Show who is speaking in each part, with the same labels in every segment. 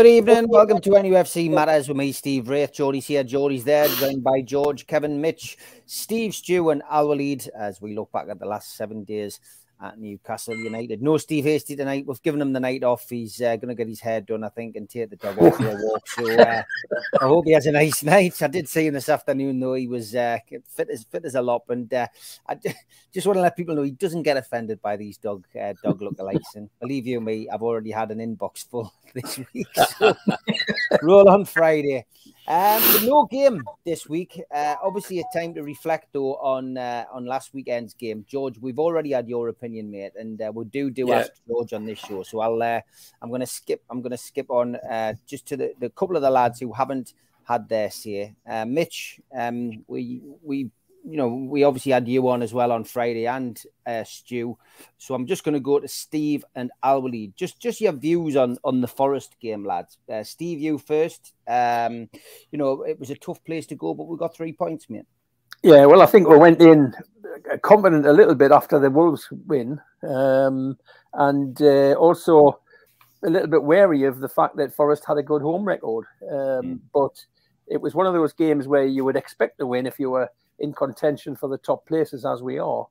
Speaker 1: Good evening. Welcome to NUFC Matters with me, Steve Wraith. Geordie's here. Geordie's there, joined by George, Kevin, Mitch, Steve, Stew, and Al Walid as we look back at the last seven days at Newcastle United. No Steve Hasty tonight. We've given him the night off. He's uh, going to get his hair done, I think, and take the dog out for a walk. So uh, I hope he has a nice night. I did see him this afternoon, though. He was uh, fit as fit as a lop, and uh, I just want to let people know he doesn't get offended by these dog uh, dog lookalikes. And believe you me, I've already had an inbox full this week. So roll on Friday. Um, no game this week. Uh, obviously, a time to reflect though on uh, on last weekend's game. George, we've already had your opinion, mate, and uh, we do do
Speaker 2: Yeah.
Speaker 1: ask George on this show. So I'll uh, I'm going to skip. I'm going to skip on uh, just to the, the couple of the lads who haven't had their say. Uh, Mitch, um, we we you know we obviously had you on as well on Friday and uh, Stu. So I'm just going to go to Steve and Alwali. Just just your views on on the Forest game, lads. Uh, Steve, you first. Um, you know it was a tough place to go, but we got three points, mate.
Speaker 2: Yeah, well, I think we went in uh, confident a little bit after the Wolves win, um, and uh, also a little bit wary of the fact that Forest had a good home record. Um, But it was one of those games where you would expect to win if you were in contention for the top places, as we are,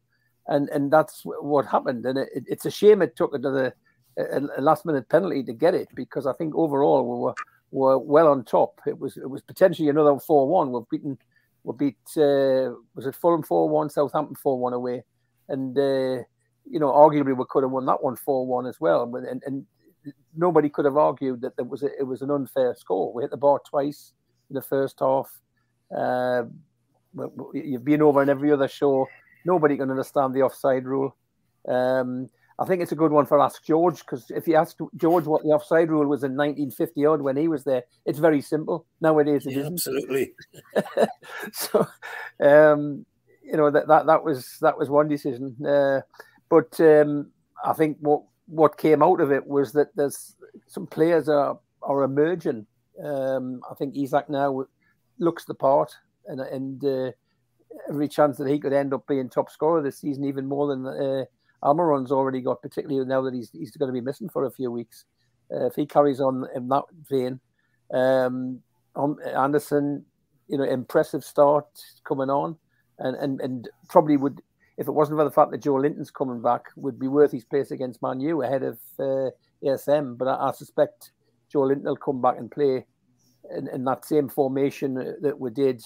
Speaker 2: and and that's what happened. And it, it's a shame it took another a, last minute penalty to get it because I think overall we were were well on top. It was it was potentially another four one. We've beaten we beat uh, was it Fulham four one, Southampton four one away, and uh, you know arguably we could have won that one four one as well. And, and, nobody could have argued that there was a, it was an unfair score. We hit the bar twice in the first half. Uh, you've been over in every other show. Nobody can understand the offside rule. Um, I think it's a good one for Ask George because if you ask George what the offside rule was in 1950 odd when he was there, it's very simple. Nowadays it
Speaker 3: Yeah,
Speaker 2: isn't
Speaker 3: absolutely.
Speaker 2: so um you know that, that that was that was one decision uh, but um i think what what came out of it was that there's some players are are emerging um i think Isak now looks the part and and uh, every chance that he could end up being top scorer this season even more than uh, Almiron's already got particularly now that he's he's going to be missing for a few weeks uh, if he carries on in that vein um um, Anderson you know, impressive start coming on, and and and probably would, if it wasn't for the fact that Joelinton's coming back, would be worth his place against Man U ahead of uh, ASM. But I, I suspect Joelinton will come back and play in, in that same formation that we did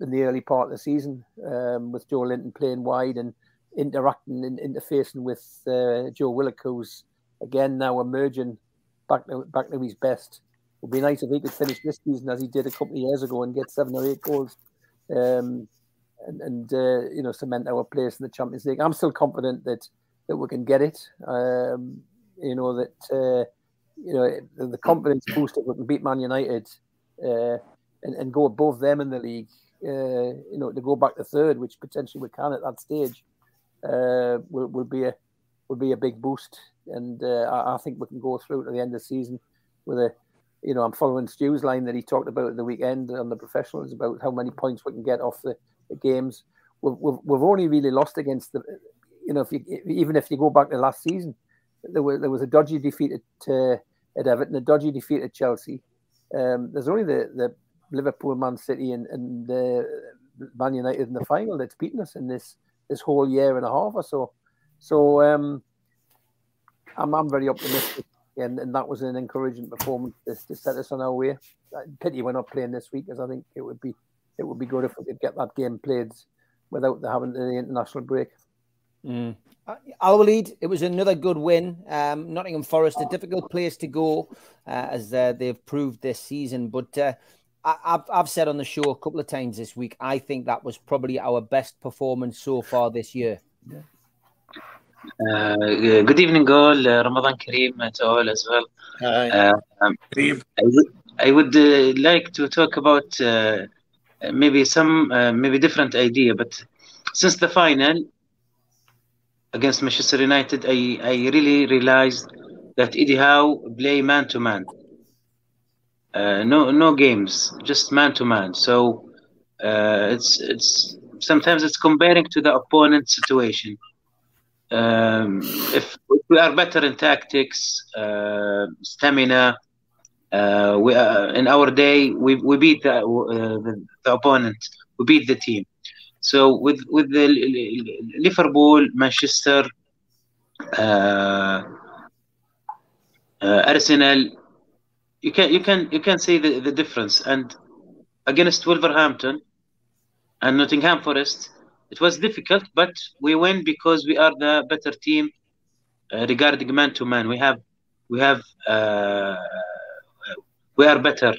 Speaker 2: in the early part of the season, um, with Joelinton playing wide and interacting and interfacing with uh, Joe Willock, who's again now emerging back to back to his best It would be nice if he could finish this season as he did a couple of years ago and get seven or eight goals, um, and, and uh, you know cement our place in the Champions League. I'm still confident that that we can get it. Um, you know that uh, you know the, confidence boost that we can beat Man United uh, and, and go above them in the league. Uh, you know to go back to third, which potentially we can at that stage, uh, will be a will be a big boost. And uh, I, I think we can go through to the end of the season with a you know, I'm following Stu's line that he talked about at the weekend on the professionals about how many points we can get off the, the games. We've, we've, we've only really lost against the, you know, if you even if you go back to last season, there was there was a dodgy defeat at, uh, at Everton, a dodgy defeat at Chelsea. Um, there's only the, the Liverpool, Man City, and, and uh, Man United in the final that's beaten us in this this whole year and a half or so. So um, I'm I'm very optimistic and, and that was an encouraging performance to, to set us on our way. Uh, Pity we're not playing this week, because I think it would be it would be good if we could get that game played without the, having the international break.
Speaker 1: Mm. Uh, Al Walid, it was another good win. Um, Nottingham Forest, a difficult place to go, uh, as uh, they've proved this season. But uh, I've, I've said on the show a couple of times this week, I think that was probably our best performance so far this year.
Speaker 4: Uh, good evening, all. Uh, Ramadan Kareem to all as well.
Speaker 3: Hi.
Speaker 4: Uh, um,
Speaker 3: Kareem.
Speaker 4: I would, I would uh, like to talk about uh, maybe some uh, maybe different idea. But since the final against Manchester United, I, I really realized that Eddie Howe play man to man. No no games, just man to man. So uh, it's it's sometimes it's comparing to the opponent situation. Um, if, we are better in tactics, uh, stamina, uh, we uh, in our day we, we beat the, uh, the, the opponent, we beat the team. So with with the Liverpool, Manchester, uh, uh, Arsenal, you can you can you can see the, the difference. And against Wolverhampton and Nottingham Forest, it was difficult, but we win because we are the better team uh, regarding man to man. We have we have uh, we are better.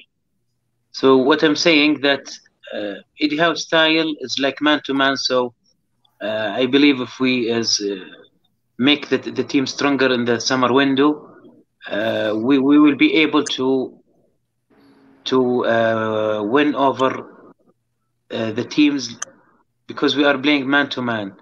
Speaker 4: So what I'm saying that uh, Eddie Howe style is like man to man. So uh, I believe if we as uh, make the, the team stronger in the summer window, uh, we we will be able to to uh, win over uh, the teams because we are playing man to man.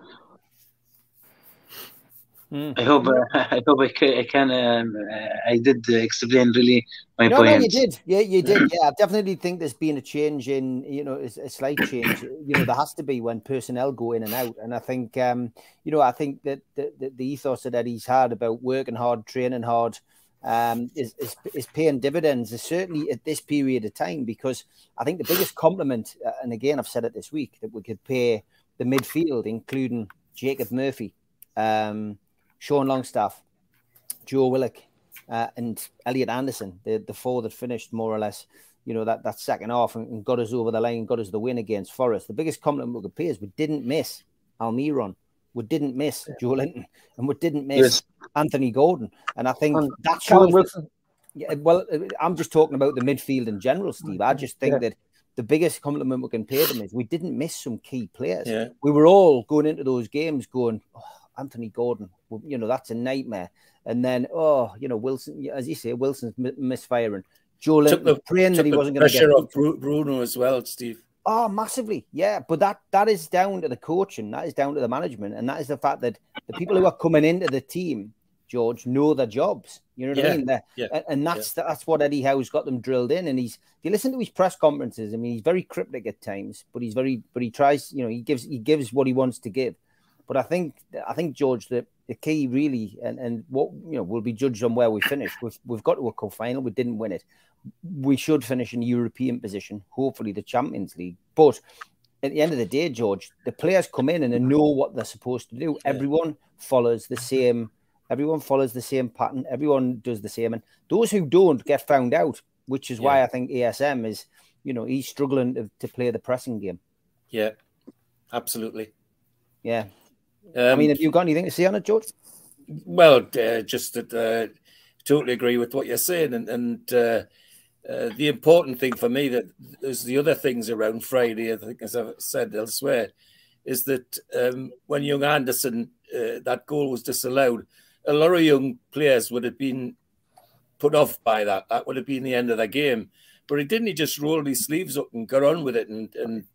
Speaker 4: Mm. I hope uh, I hope I can, I, can um, uh, I did explain really my
Speaker 1: no,
Speaker 4: point.
Speaker 1: No, you did. Yeah, you did. Yeah, I definitely think there's been a change in you know a, slight change. You know, there has to be when personnel go in and out, and I think um, you know I think that the, the, the ethos that Eddie's had about working hard, training hard, um, is, is, is paying dividends, certainly at this period of time, because I think the biggest compliment, uh, and again, I've said it this week, that we could pay the midfield, including Jacob Murphy, um, Sean Longstaff, Joe Willock, uh, and Elliot Anderson, the, the four that finished more or less, you know, that, that second half and, and got us over the line, got us the win against Forest. The biggest compliment we could pay is we didn't miss Almiron we didn't miss Joelinton and we didn't miss yes. Anthony Gordon. And I think that shows. Wilson. Yeah, well, uh, I'm just talking about the midfield in general, Steve. I just think yeah. that the biggest compliment we can pay them is we didn't miss some key players. Yeah. We were all going into those games going, oh, Anthony Gordon, you know, that's a nightmare. And then, oh, you know, Wilson, as you say, Wilson's misfiring. Joelinton praying that he wasn't going to get
Speaker 3: pressure off Bruno as well, Steve.
Speaker 1: Oh, massively, yeah. But that that is down to the coaching, that is down to the management, and that is the fact that the people who are coming into the team, George, know their jobs. You know what yeah. I mean? yeah. And that's yeah. that's what Eddie Howe's got them drilled in. And he's if you listen to his press conferences, I mean, he's very cryptic at times, but he's very but he tries, you know, he gives he gives what he wants to give. But I think I think George that the key really and, and what you know will be judged on where we finish. We've we've got to a cup final, we didn't win it we should finish in European position, hopefully the Champions League. But at the end of the day, George, the players come in and they know what they're supposed to do. Everyone follows the same. Everyone follows the same pattern. Everyone does the same, and those who don't get found out, which is yeah. why I think ASM is, you know, he's struggling to, to play the pressing game.
Speaker 3: Yeah, absolutely.
Speaker 1: Yeah. Um, I mean, have you got anything to say on it, George?
Speaker 3: Well, uh, just that uh, totally agree with what you're saying, and and uh, uh, the important thing for me that there's the other things around Friday, I think, as I've said elsewhere, is that um, when young Anderson, uh, that goal was disallowed, a lot of young players would have been put off by that. That would have been the end of the game. But he didn't he just roll his sleeves up and got on with it and, and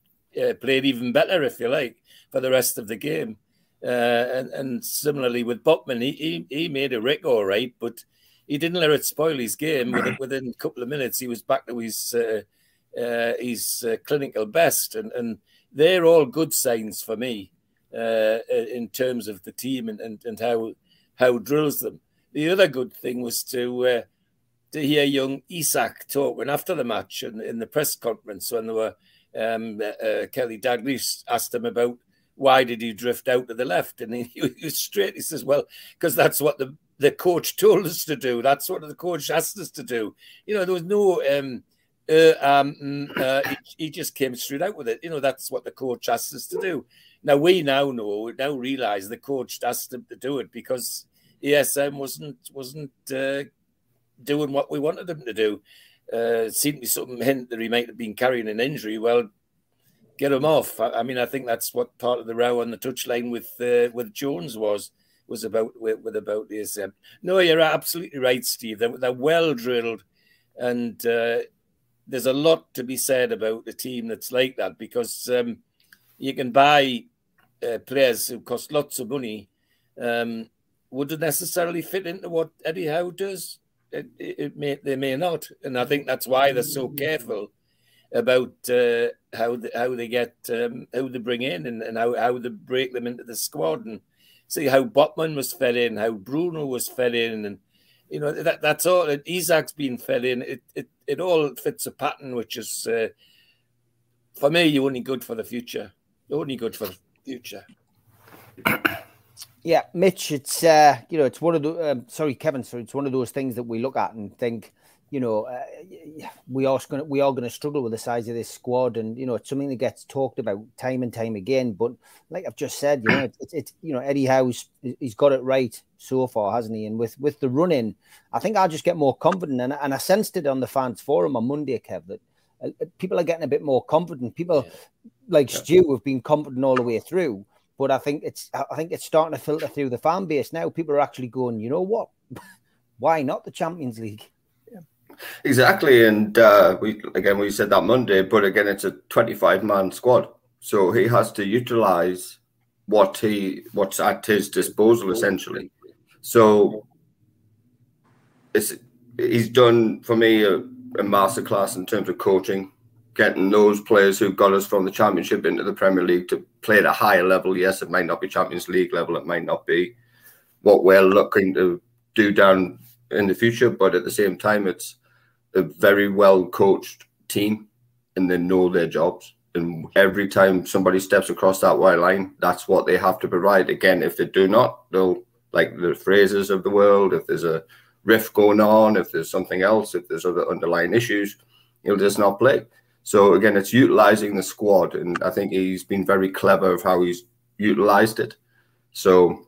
Speaker 3: uh, played even better, if you like, for the rest of the game. Uh, and, and similarly with Botman, he, he, he made a rick all right, but he didn't let it spoil his game. Within, within a couple of minutes, he was back to his uh, uh, his uh, clinical best, and and they're all good signs for me uh, in terms of the team and, and, and how Howe drills them. The other good thing was to uh, to hear young Isak talking after the match and in the press conference when they were um, uh, Kelly Dalglish asked him about why did he drift out to the left, and he, he was straight. He says, "Well, because that's what the the coach told us to do. That's what the coach asked us to do. You know, there was no um, uh, um, mm, uh, he, he, just came straight out with it. You know, that's what the coach asked us to do. Now we now know, now realise the coach asked him to do it because ASM wasn't wasn't uh, doing what we wanted him to do. Uh, seemed to be something hint that he might have been carrying an injury. Well, get him off. I, I mean, I think that's what part of the row on the touchline with uh, with Jones was was about with, about this. Um, no, you're absolutely right, Steve. They're, they're well drilled, and uh, there's a lot to be said about a team that's like that because um, you can buy uh, players who cost lots of money. Um, would it necessarily fit into what Eddie Howe does? It, it, it, may they may not, and I think that's why they're so careful about uh, how the, how they get um, how they bring in and, and how, how they break them into the squad and see how Botman was fed in, how Bruno was fed in, and you know that that's all. Isak's been fed in. It it it all fits a pattern, which is uh, for me, you're only good for the future. You're only good for the future.
Speaker 1: Yeah, Mitch, it's uh, you know, it's one of the um, sorry, Kevin, so it's one of those things that we look at and think you know, uh, we are going to we are going to struggle with the size of this squad, and you know, it's something that gets talked about time and time again. But like I've just said, you know, it's it's you know, Eddie Howe's he's got it right so far, hasn't he? And with with the running, I think I'll just get more confident, and and I sensed it on the fans forum on Monday, Kev, that uh, uh people are getting a bit more confident. People yeah. like yeah. Stu have been confident all the way through, but I think it's I think it's starting to filter through the fan base now. People are actually going, you know what? Why not the Champions League?
Speaker 5: Exactly, and uh, we again we said that Monday, but again it's a twenty-five man squad, so he has to utilize what he what's at his disposal essentially. So it's he's done for me a, a masterclass in terms of coaching, getting those players who got us from the championship into the Premier League to play at a higher level. Yes, it might not be Champions League level, it might not be what we're looking to do down in the future, but at the same time, it's a very well coached team and they know their jobs. And every time somebody steps across that white line, that's what they have to provide. Again, if they do not, they'll like the Frasers of the world. If there's a rift going on, if there's something else, if there's other underlying issues, he'll just not play. So again, it's utilizing the squad, and I think he's been very clever of how he's utilized it. So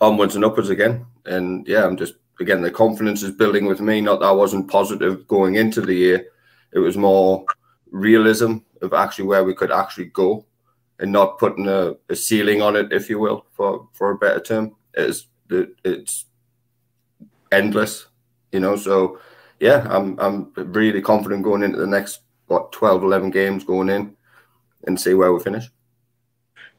Speaker 5: onwards and upwards again, and yeah, I'm just again, the confidence is building with me. Not that I wasn't positive going into the year. It was more realism of actually where we could actually go and not putting a, a ceiling on it, if you will, for, for a better term. It's, it's endless, you know. So, yeah, I'm, I'm really confident going into the next, what, 12, 11 games going in and see where we finish.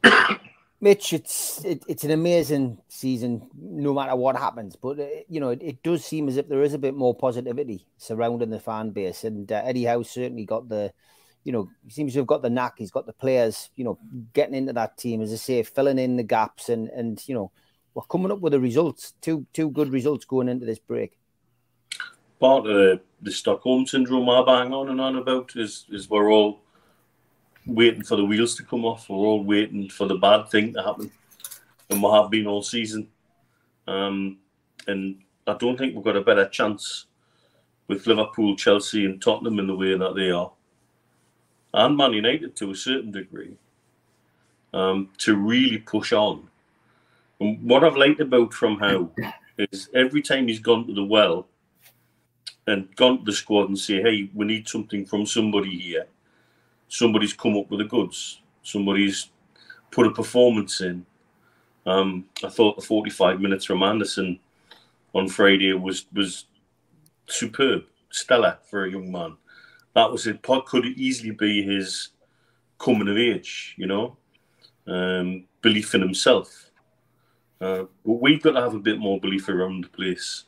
Speaker 1: Mitch, it's it, it's an amazing season, no matter what happens. But uh, you know, it, it, does seem as if there is a bit more positivity surrounding the fan base, and uh, Eddie Howe certainly got the, you know, he seems to have got the knack. He's got the players, you know, getting into that team, as I say, filling in the gaps, and and you know, we're coming up with the results. Two two good results going into this break.
Speaker 6: Part of the, the Stockholm syndrome I bang on and on about is is we're all waiting for the wheels to come off. We're all waiting for the bad thing to happen, and we have been all season. Um, and I don't think we've got a better chance with Liverpool, Chelsea, and Tottenham in the way that they are, and Man United to a certain degree, um, to really push on. And what I've liked about from Howe is every time he's gone to the well and gone to the squad and say, "Hey, we need something from somebody here." Somebody's come up with the goods. Somebody's put a performance in. Um, I thought the 45 minutes from Anderson on Friday was was superb, stellar for a young man. That was it. Could easily be his coming of age, you know, um, belief in himself. Uh, but we've got to have a bit more belief around the place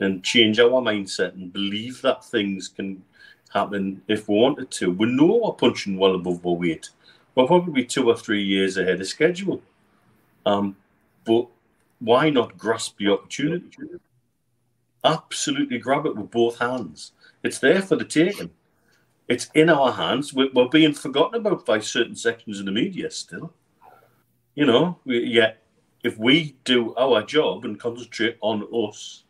Speaker 6: and change our mindset and believe that things can happen if we wanted to. We know we're punching well above our weight. We're probably two or three years ahead of schedule. Um, but why not grasp the opportunity? Absolutely grab it with both hands. It's there for the taking. It's in our hands. We're, we're being forgotten about by certain sections of the media still. You know, we, yet if we do our job and concentrate on us,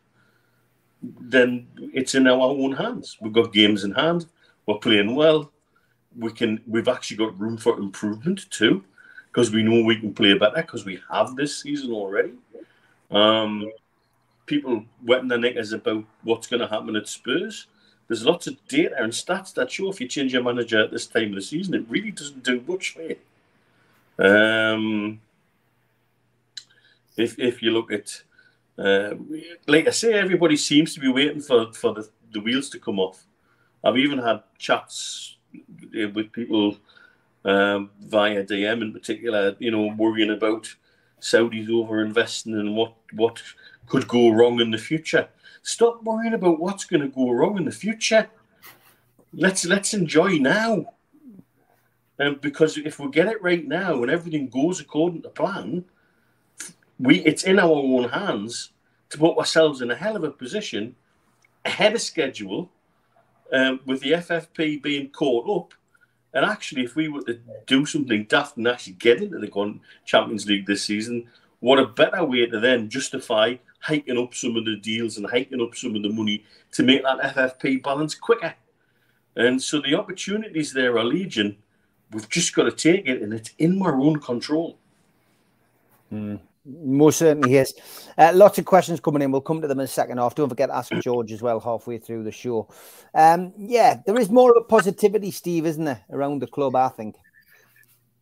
Speaker 6: then it's in our own hands. We've got games in hand. We're playing well. We can. We've actually got room for improvement too, because we know we can play better because we have this season already. Um, people wetting their knickers about what's going to happen at Spurs. There's lots of data and stats that show if you change your manager at this time of the season, it really doesn't do much for you. Um, if if you look at uh, like I say, everybody seems to be waiting for, for the, the wheels to come off. I've even had chats uh, with people um, via DM in particular, you know, worrying about Saudis over investing and what what could go wrong in the future. Stop worrying about what's going to go wrong in the future. Let's let's enjoy now. And because if we get it right now and everything goes according to plan, we it's in our own hands to put ourselves in a hell of a position ahead of schedule um, with the FFP being caught up. And actually, if we were to do something daft and actually get into the Champions League this season, what a better way to then justify hiking up some of the deals and hiking up some of the money to make that FFP balance quicker. And so the opportunities there are legion. We've just got to take it, and it's in our own control.
Speaker 1: Mm. Most certainly is. Uh, lots of questions coming in. We'll come to them in a second half. Don't forget to ask George as well halfway through the show. Um, yeah, there is more of a positivity, Steve, isn't there, around the club, I think.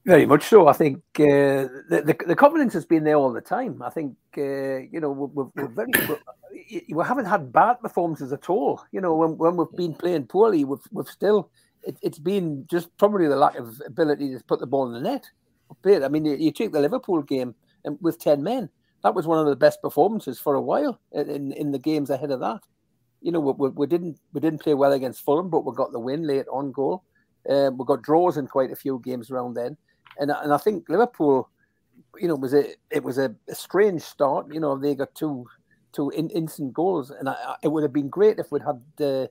Speaker 2: Very much so. I think uh, the, the, the confidence has been there all the time. I think uh, you know we're, we're very we're, we haven't had bad performances at all. You know when, when we've been playing poorly, we've we've still it, has been just probably the lack of ability to put the ball in the net. I mean, you, you take the Liverpool game with 10 men. That was one of the best performances for a while in, in the games ahead of that. You know, we, we didn't we didn't play well against Fulham, but we got the win late on goal. Um, we got draws in quite a few games around then, and and I think Liverpool, you know, was a it was a, a strange start. You know, they got two two in, instant goals, and I, it would have been great if we'd had uh,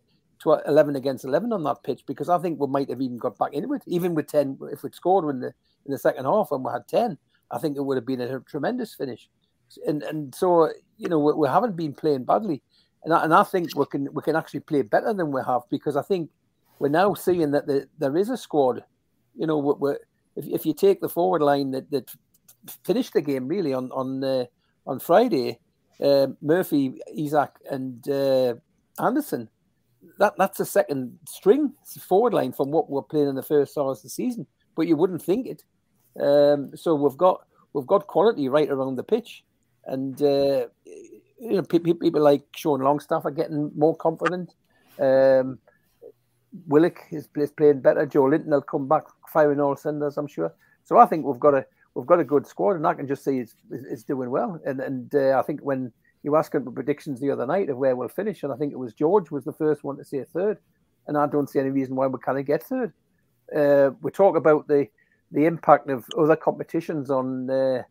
Speaker 2: 11 against 11 on that pitch because I think we might have even got back into it, even with 10 if we'd scored in the in the second half and we had 10. I think it would have been a tremendous finish. And and so you know we, we haven't been playing badly, and I, and I think we can we can actually play better than we have because I think we're now seeing that the, there is a squad. You know, we're, if if you take the forward line that, that finished the game really on on uh, on Friday, uh, Murphy, Isak, and uh, Anderson. That that's a second string forward line from what we're playing in the first half of the season. But you wouldn't think it. Um, so we've got we've got quality right around the pitch, and uh, you know people, like Sean Longstaff are getting more confident. Um, Willock is, playing better. Joelinton will come back firing all cylinders, I'm sure. So I think we've got a we've got a good squad, and I can just see it's, it's doing well. And and uh, I think when you asked him for predictions the other night of where we'll finish, and I think it was George was the first one to say third, and I don't see any reason why we can't get third. Uh, we talk about the the impact of other competitions on uh,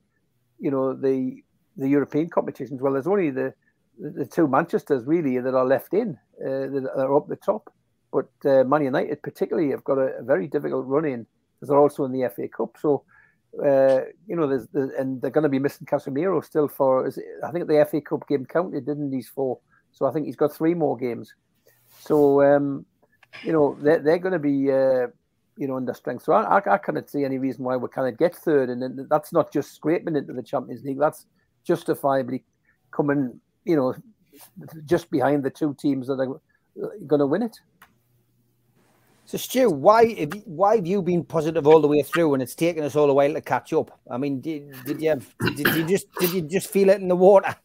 Speaker 2: you know the the European competitions. Well, there's only the the two Manchesters really that are left in uh, that are up the top, but uh, Man United particularly have got a, a very difficult run in because they're also in the FA Cup. So uh, you know, there's, and they're going to be missing Casemiro still for. It, I think the FA Cup game counted, didn't these four? So I think he's got three more games. So um, you know, they're, they're going to be uh, you know, under strength. So I, I, I cannot see any reason why we cannot get third, and that's not just scraping into the Champions League. That's justifiably coming, you know, just behind the two teams that are uh, going to win it.
Speaker 1: So, Stu, why why have you been positive all the way through, and it's taken us all a while to catch up? I mean, did, did you have, did you just did you just feel it in the water?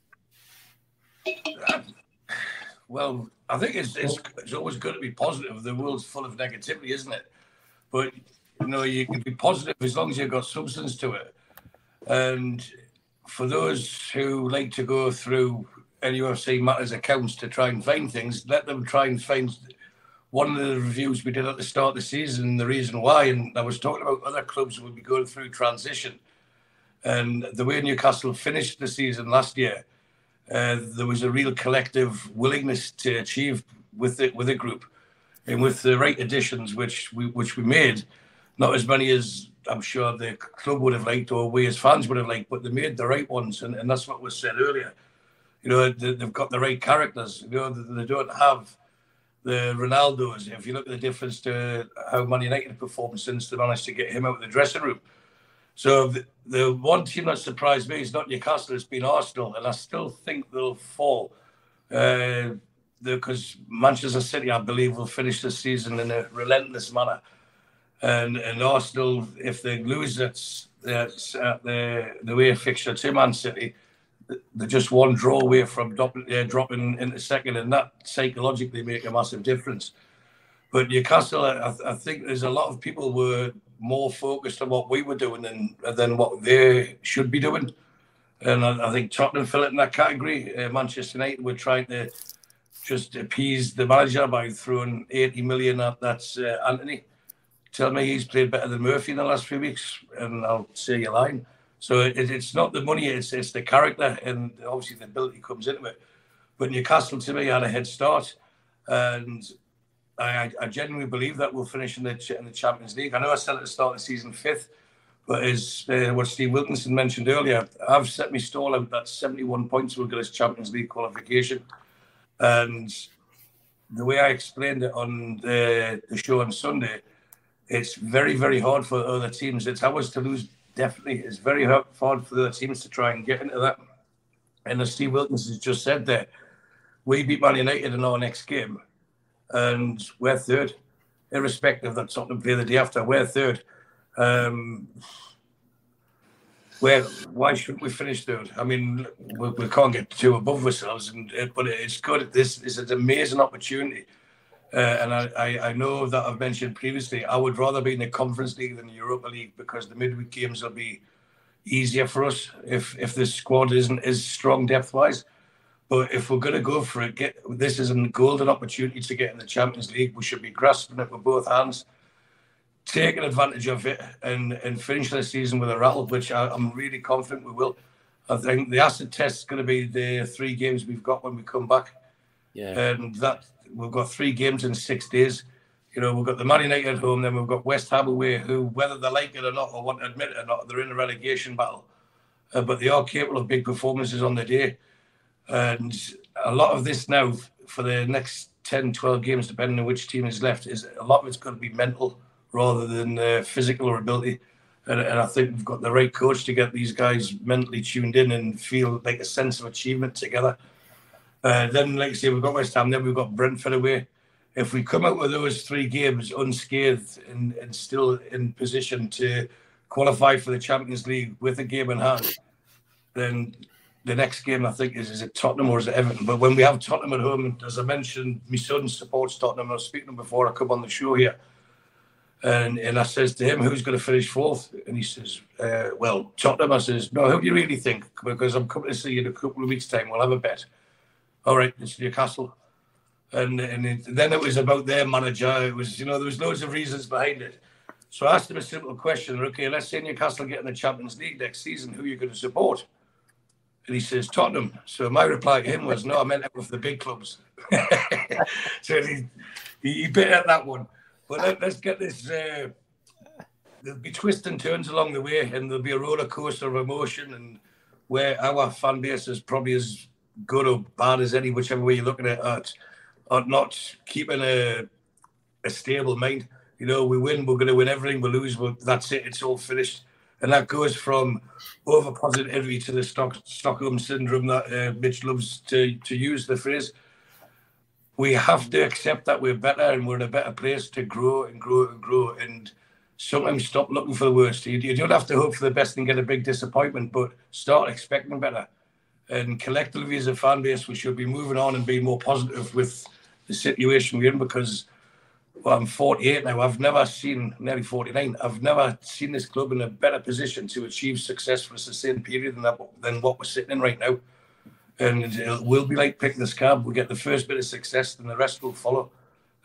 Speaker 7: Well, I think it's, it's it's always good to be positive. The world's full of negativity, isn't it? But you know you can be positive as long as you've got substance to it. And for those who like to go through any NUFC matters accounts to try and find things, let them try and find one of the reviews we did at the start of the season, the reason why. And I was talking about other clubs would be going through transition. And the way Newcastle finished the season last year, uh, there was a real collective willingness to achieve with it with a group and with the right additions which we which we made, not as many as I'm sure the club would have liked or we as fans would have liked, but they made the right ones, and, and that's what was said earlier. You know, they, have got the right characters. You know, they, they don't have the Ronaldo's. If you look at the difference to how Man United performed since they managed to get him out of the dressing room. So the, the one team that surprised me is not Newcastle, it's been Arsenal, and I still think they'll fall. Uh, because Manchester City, I believe, will finish the season in a relentless manner. And and Arsenal, if they lose at, at the the way fixture to Man City, they're just one draw away from dropping, uh, dropping into second, and that psychologically make a massive difference. But Newcastle, I, I think there's a lot of people were more focused on what we were doing than than what they should be doing. And I, I think Tottenham fell in that category. Uh, Manchester United were trying to just appease the manager by throwing 80 million at that's uh, Antony. Tell me he's played better than Murphy in the last few weeks, and I'll say your line. So it, it's not the money; it's it's the character, and obviously the ability comes into it. But Newcastle to me had a head start, and I, I genuinely believe that we'll finish in the in the Champions League. I know I said at the start of the season fifth, but as uh, what Steve Wilkinson mentioned earlier, I've set my stall out that 71 points will get us Champions League qualification. And the way I explained it on the, the show on Sunday, it's very, very hard for other teams. It's ours to lose definitely It's very hard for the teams to try and get into that. And as Steve Wilkins has just said there, we beat Man United in our next game, and we're third, irrespective of that Tottenham play the day after. We're third. Um, where why shouldn't we finish third? I mean, we, we can't get too above ourselves, and but it's good. This is an amazing opportunity uh, and I, I, I, know that I've mentioned previously, I would rather be in the Conference League than the Europa League because the midweek games will be easier for us if if the squad isn't as strong depth wise. But if we're going to go for it, get this is a golden opportunity to get in the Champions League. We should be grasping it with both hands, taking advantage of it, and and finish the season with a rattle, which I, I'm really confident we will. I think the acid test is going to be the three games we've got when we come back. Yeah. And that we've got three games in six days. You know, we've got the Man United at home, then we've got West Ham away, who, whether they like it or not, or want to admit it or not, they're in a relegation battle. Uh, but they are capable of big performances on the day. And a lot of this now, for the next 10, 12 games, depending on which team is left, is a lot of it's going to be mental rather than uh, physical or ability. And, and, I think we've got the right coach to get these guys mentally tuned in and feel like a sense of achievement together. Uh, then, like I say, we've got West Ham, then we've got Brentford away. If we come out with those three games unscathed and, and still in position to qualify for the Champions League with a game in hand, then the next game I think is is it Tottenham or is it Everton? But when we have Tottenham at home, as I mentioned, my son supports Tottenham. I was speaking before I come on the show here, and and I says to him, "Who's going to finish fourth? And he says, uh, "Well, Tottenham." I says, "No, who do you really think? Because I'm coming to see you in a couple of weeks' time. We'll have a bet." all right, it's Newcastle. And, and it, then it was about their manager. It was, you know, there was loads of reasons behind it. So I asked him a simple question. Okay, let's say Newcastle get in the Champions League next season. Who are you going to support? And he says Tottenham. So my reply to him was, no, I meant it with the big clubs. so he, he bit at that one. But let, us get this. Uh, there'll be twists and turns along the way, and there'll be a roller coaster of emotion, and where our fan base is probably as good or bad as any, whichever way you're looking at it, at not keeping a, a stable mind. You know, we win, we're going to win everything. We lose, but that's it. It's all finished. And that goes from over positivity to the Stock, Stockholm syndrome that uh, Mitch loves to, to use the phrase. We have to accept that we're better and we're in a better place to grow and grow and grow. And sometimes stop looking for the worst. You, you don't have to hope for the best and get a big disappointment, but start expecting better and collectively as a fan base, we should be moving on and being more positive with the situation we're in because well, I'm 48 now. I've never seen, nearly 49, I've never seen this club in a better position to achieve success for a sustained period than, that, than what we're sitting in right now. And it will be like picking the scab. We'll get the first bit of success, then the rest will follow.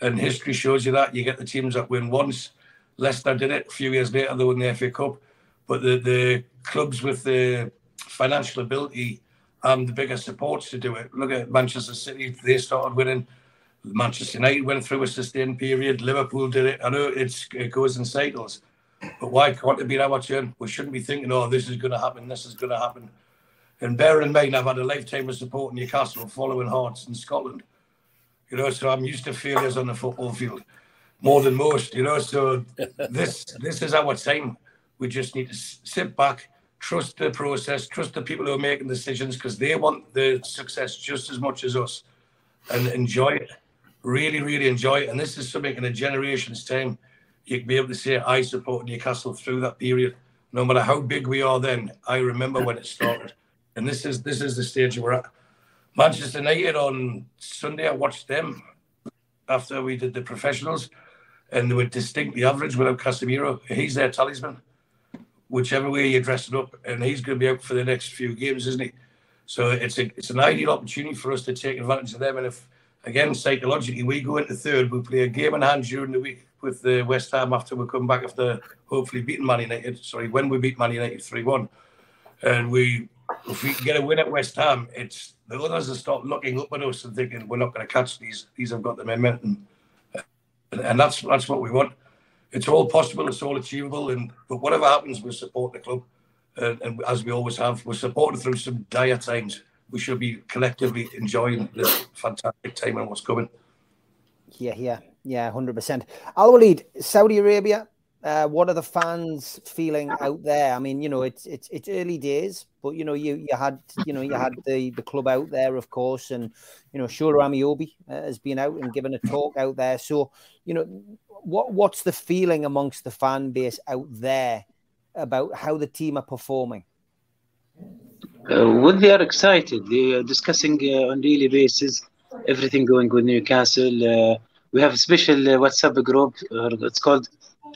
Speaker 7: And history shows you that. You get the teams that win once. Leicester did it a few years later, they won the FA Cup. But the, the clubs with the financial ability and the biggest supports to do it. Look at Manchester City; they started winning. Manchester United went through a sustained period. Liverpool did it. I know it's it goes in cycles, but why can't it be our turn? We shouldn't be thinking, "Oh, this is going to happen. This is going to happen." And bear in mind, I've had a lifetime of support in Newcastle, following Hearts in Scotland. You know, so I'm used to failures on the football field more than most. You know, so this this is our time. We just need to sit back trust the process, trust the people who are making decisions because they want the success just as much as us and enjoy it. Really, really enjoy it. And this is something in a generation's time you can be able to say, I support Newcastle through that period. No matter how big we are then, I remember when it started. And this is this is the stage we're at. Manchester United on Sunday, I watched them. after we did the professionals, and they were distinctly average without Casemiro. He's their talisman, whichever way you dress it up, and he's going to be out for the next few games, isn't he? So it's a it's an ideal opportunity for us to take advantage of them. And if again psychologically we go into third, we play a game in hand during the week with the West Ham after we come back after hopefully beating Man United. Sorry, when we beat Man United three one, and we if we can get a win at West Ham, it's the others will stop looking up at us and thinking we're not going to catch these. These have got the momentum, and, and that's that's what we want. It's all possible. It's all achievable. And but whatever happens, we support the club, and, and as we always have, we're supported through some dire times. We should be collectively enjoying this fantastic time and what's coming.
Speaker 1: Yeah, yeah, yeah, hundred percent. Al Walid, Saudi Arabia. Uh, what are the fans feeling out there? I mean, you know, it's it's it's early days, but you know, you you had you know you had the the club out there, of course, and you know, Shola Ameobi uh, has been out and given a talk out there. So, you know, what what's the feeling amongst the fan base out there about how the team are performing?
Speaker 4: Uh, well, they are excited. They are discussing uh, on daily basis everything going with Newcastle. Uh, we have a special uh, WhatsApp group. it's called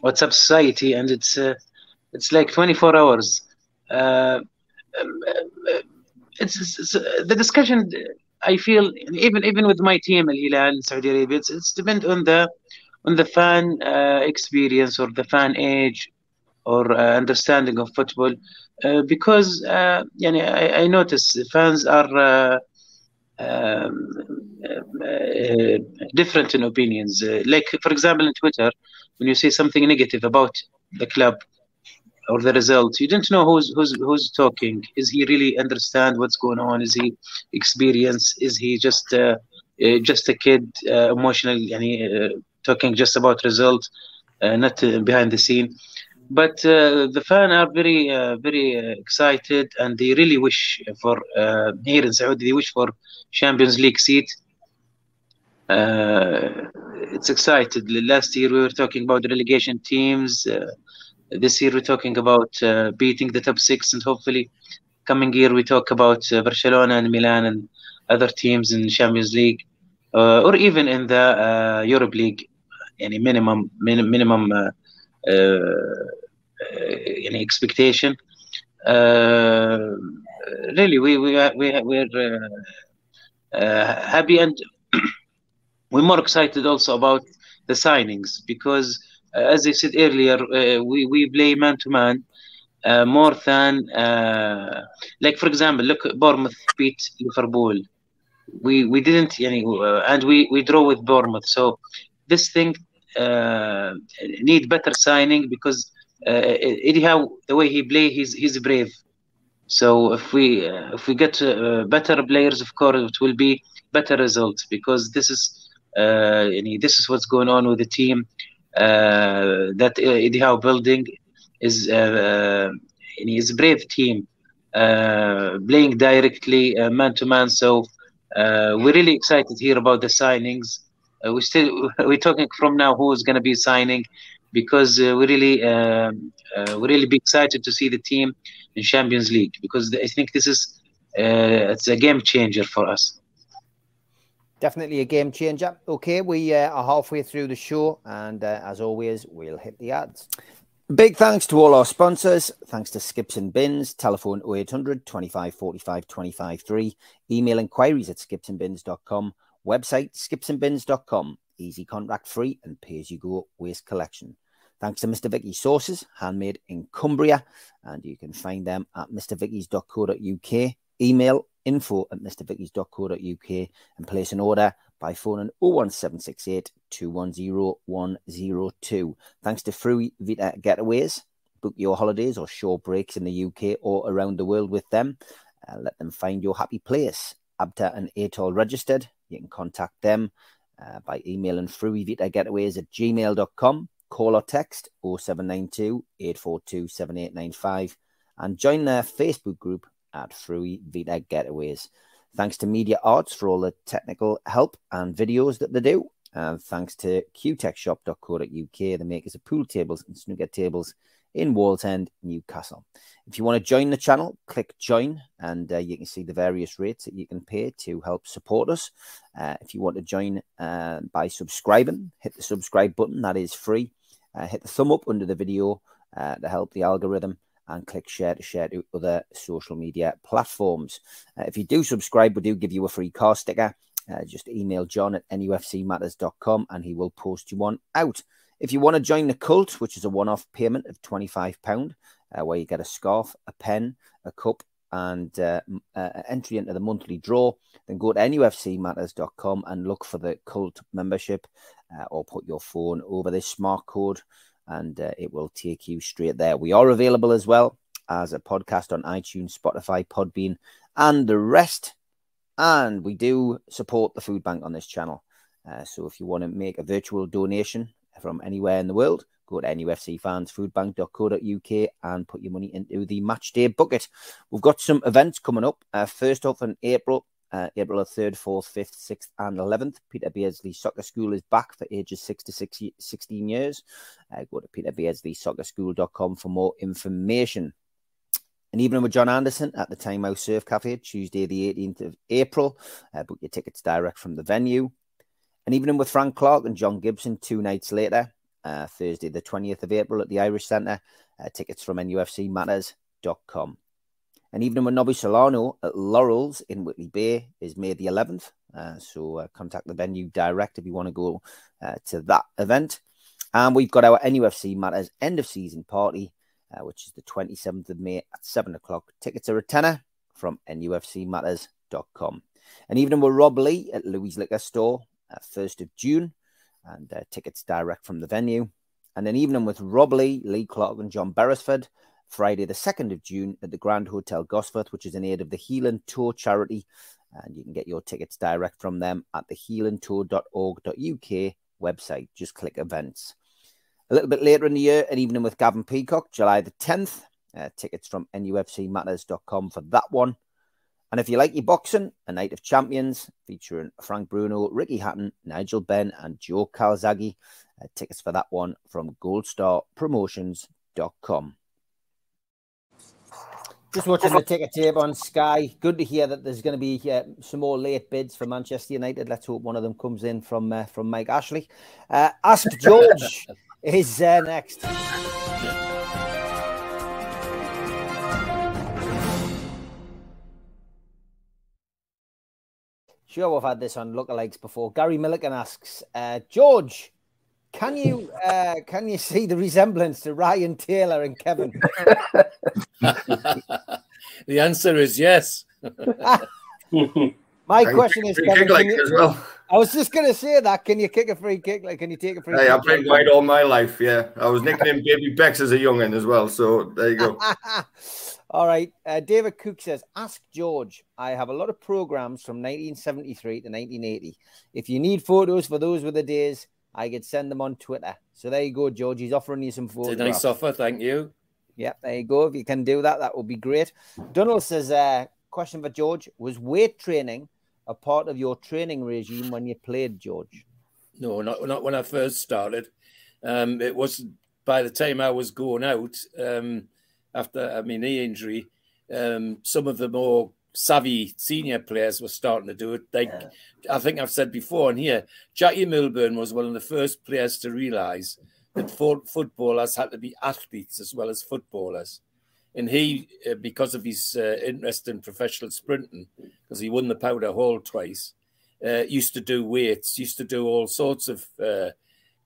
Speaker 4: WhatsApp Society, and it's uh, it's like 24 hours. Uh, it's, it's, it's the discussion. I feel even even with my team Al Hilal in Saudi Arabia, it's, it's depend on the on the fan uh, experience or the fan age or uh, understanding of football uh, because uh, I, I notice fans are um, different in opinions like for example in twitter when you say something negative about the club or the result you don't know who's who's who's talking is he really understand what's going on is he experience is he just uh, uh, just a kid uh, emotional yani, talking just about result, uh, not uh, behind the scene. But uh, the fans are very, very excited, and they really wish for here in Saudi. They wish for Champions League seat. it's excited. Last year we were talking about relegation teams this year we're talking about uh, beating the top six and hopefully coming year we talk about uh, Barcelona and Milan and other teams in Champions League uh, or even in the uh, Europe League. Any minimum min- minimum uh, uh, any expectation? Really we we we are, we're happy and we're more excited also about the signings because as I said earlier we we play man to man uh, more than uh, like for example look Bournemouth beat Liverpool. We we didn't yani, uh, and we we draw with Bournemouth. So this thing uh, need better signing because uh, anyhow the way he play he's he's brave. So if we uh, if we get uh, better players of course it will be better results because this is uh, this is what's going on with the team. uh, that Eddie Howe building is uh, is a brave team playing directly man to man so we're really excited here about the signings uh, we still we're talking from now who is going to be signing because uh, we really um, uh, we really be excited to see the team in Champions League because I think this is it's a game changer for us.
Speaker 1: Definitely a game changer. Okay, we uh, are halfway through the show, and uh, as always, we'll hit the ads. Big thanks to all our sponsors. Thanks to Skips and Bins, telephone 0800 25 45 25 3, email inquiries at skipsandbins.com Website skipsandbins.com. Easy contract free and pay as you go waste collection. Thanks to Mr. Vicky Sauces, handmade in Cumbria, and you can find them at mrvickies.co.uk. Email info at mrvickies.co.uk and place an order by phone phoning 01768 210 102. Thanks to Free Vita Getaways. Book your holidays or short breaks in the UK or around the world with them. Uh, let them find your happy place. Abta and ATOL registered you can contact them uh, by emailing fruivitagetaways at gmail.com, call or text 0792 842 7895, and join their Facebook group at Fruy Vita Getaways. Thanks to Media Arts for all the technical help and videos that they do. And thanks to qtechshop.co.uk, the makers of pool tables and snooker tables in Wallsend, Newcastle. If you want to join the channel, click join and uh, you can see the various rates that you can pay to help support us. Uh, if you want to join uh, by subscribing, hit the subscribe button, that is free. Uh, hit the thumb up under the video uh, to help the algorithm and click share to share to other social media platforms. Uh, if you do subscribe, we do give you a free car sticker. just email john at nufcmatters.com and he will post you one out. If you want to join the cult, which is a one off payment of £25, uh, where you get a scarf, a pen, a cup, and uh, uh, entry into the monthly draw, then go to nufcmatters.com and look for the cult membership uh, or put your phone over this smart code and uh, it will take you straight there. We are available as well as a podcast on iTunes, Spotify, Podbean, and the rest. And we do support the food bank on this channel. Uh, so if you want to make a virtual donation from anywhere in the world, go to nufcfansfoodbank.co.uk and put your money into the match day bucket. We've got some events coming up. Uh, first off in April, uh, April 3rd, 4th, 5th, 6th, and 11th. Peter Beardsley Soccer School is back for ages 6 to 16 years. Uh, go to peterbeardsleysoccerschool.com for more information. An evening with John Anderson at the Tynemouth Surf Cafe, Tuesday, the 18th of April. Uh, book your tickets direct from the venue. An evening with Frank Clark and John Gibson two nights later, uh, Thursday, the 20th of April at the Irish Centre. Uh, tickets from nufcmatters.com. And evening with Nobby Solano at Laurels in Whitley Bay is May the 11th. Uh, so uh, contact the venue direct if you want to go uh, to that event. And we've got our NUFC Matters end of season party, uh, which is the 27th of May at 7 o'clock. Tickets are a tenner from nufcmatters.com. And evening with Rob Lee at Louis Liquor Store, 1st of June, and uh, tickets direct from the venue. And an evening with Rob Lee, Lee Clark, and John Beresford Friday, the 2nd of June at the Grand Hotel Gosforth, which is in aid of the Healing Tour charity. And you can get your tickets direct from them at the healingtour.org.uk website. Just click events. A little bit later in the year, an evening with Gavin Peacock, July the 10th. Uh, tickets from nufcmatters.com for that one. And if you like your boxing, a night of champions featuring Frank Bruno, Ricky Hatton, Nigel Benn, and Joe Calzaghe. Uh, tickets for that one from goldstarpromotions.com. Just watching the ticket tape on Sky. Good to hear that there's going to be uh, some more late bids for Manchester United. Let's hope one of them comes in from uh, from Mike Ashley. Uh, Ask George is uh, next. Sure, we've had this on lookalikes before. Gary Milliken asks, uh, George, can you uh, can you see the resemblance to Ryan Taylor and Kevin?
Speaker 3: the answer is yes.
Speaker 1: My question is, Kevin,
Speaker 5: like
Speaker 1: you,
Speaker 5: as well.
Speaker 1: I was just going to say that. Can you kick a free kick? Like, can you take a free?
Speaker 5: Hey,
Speaker 1: kick?
Speaker 5: I played wide all my life. Yeah, I was nicknamed Baby Bex as a youngin as well. So there you go.
Speaker 1: all right. Uh, David Cook says, "Ask George. I have a lot of programs from 1973 to 1980. If you need photos for those were the days, I could send them on Twitter. So there you go, George. He's offering you some photos.
Speaker 3: It's a nice offer, thank you.
Speaker 1: Yeah, there you go. If you can do that, that would be great. Donald says, uh, question for George Was weight training a part of your training regime when you played, George?
Speaker 3: No, not, not when I first started. Um, it was by the time I was going out um, after I mean knee injury. Um, some of the more savvy senior players were starting to do it. Like yeah. I think I've said before, and here Jackie Milburn was one of the first players to realise that footballers had to be athletes as well as footballers. And he, uh, because of his uh, interest in professional sprinting, because he won the Powderhall twice, uh, used to do weights, used to do all sorts of uh,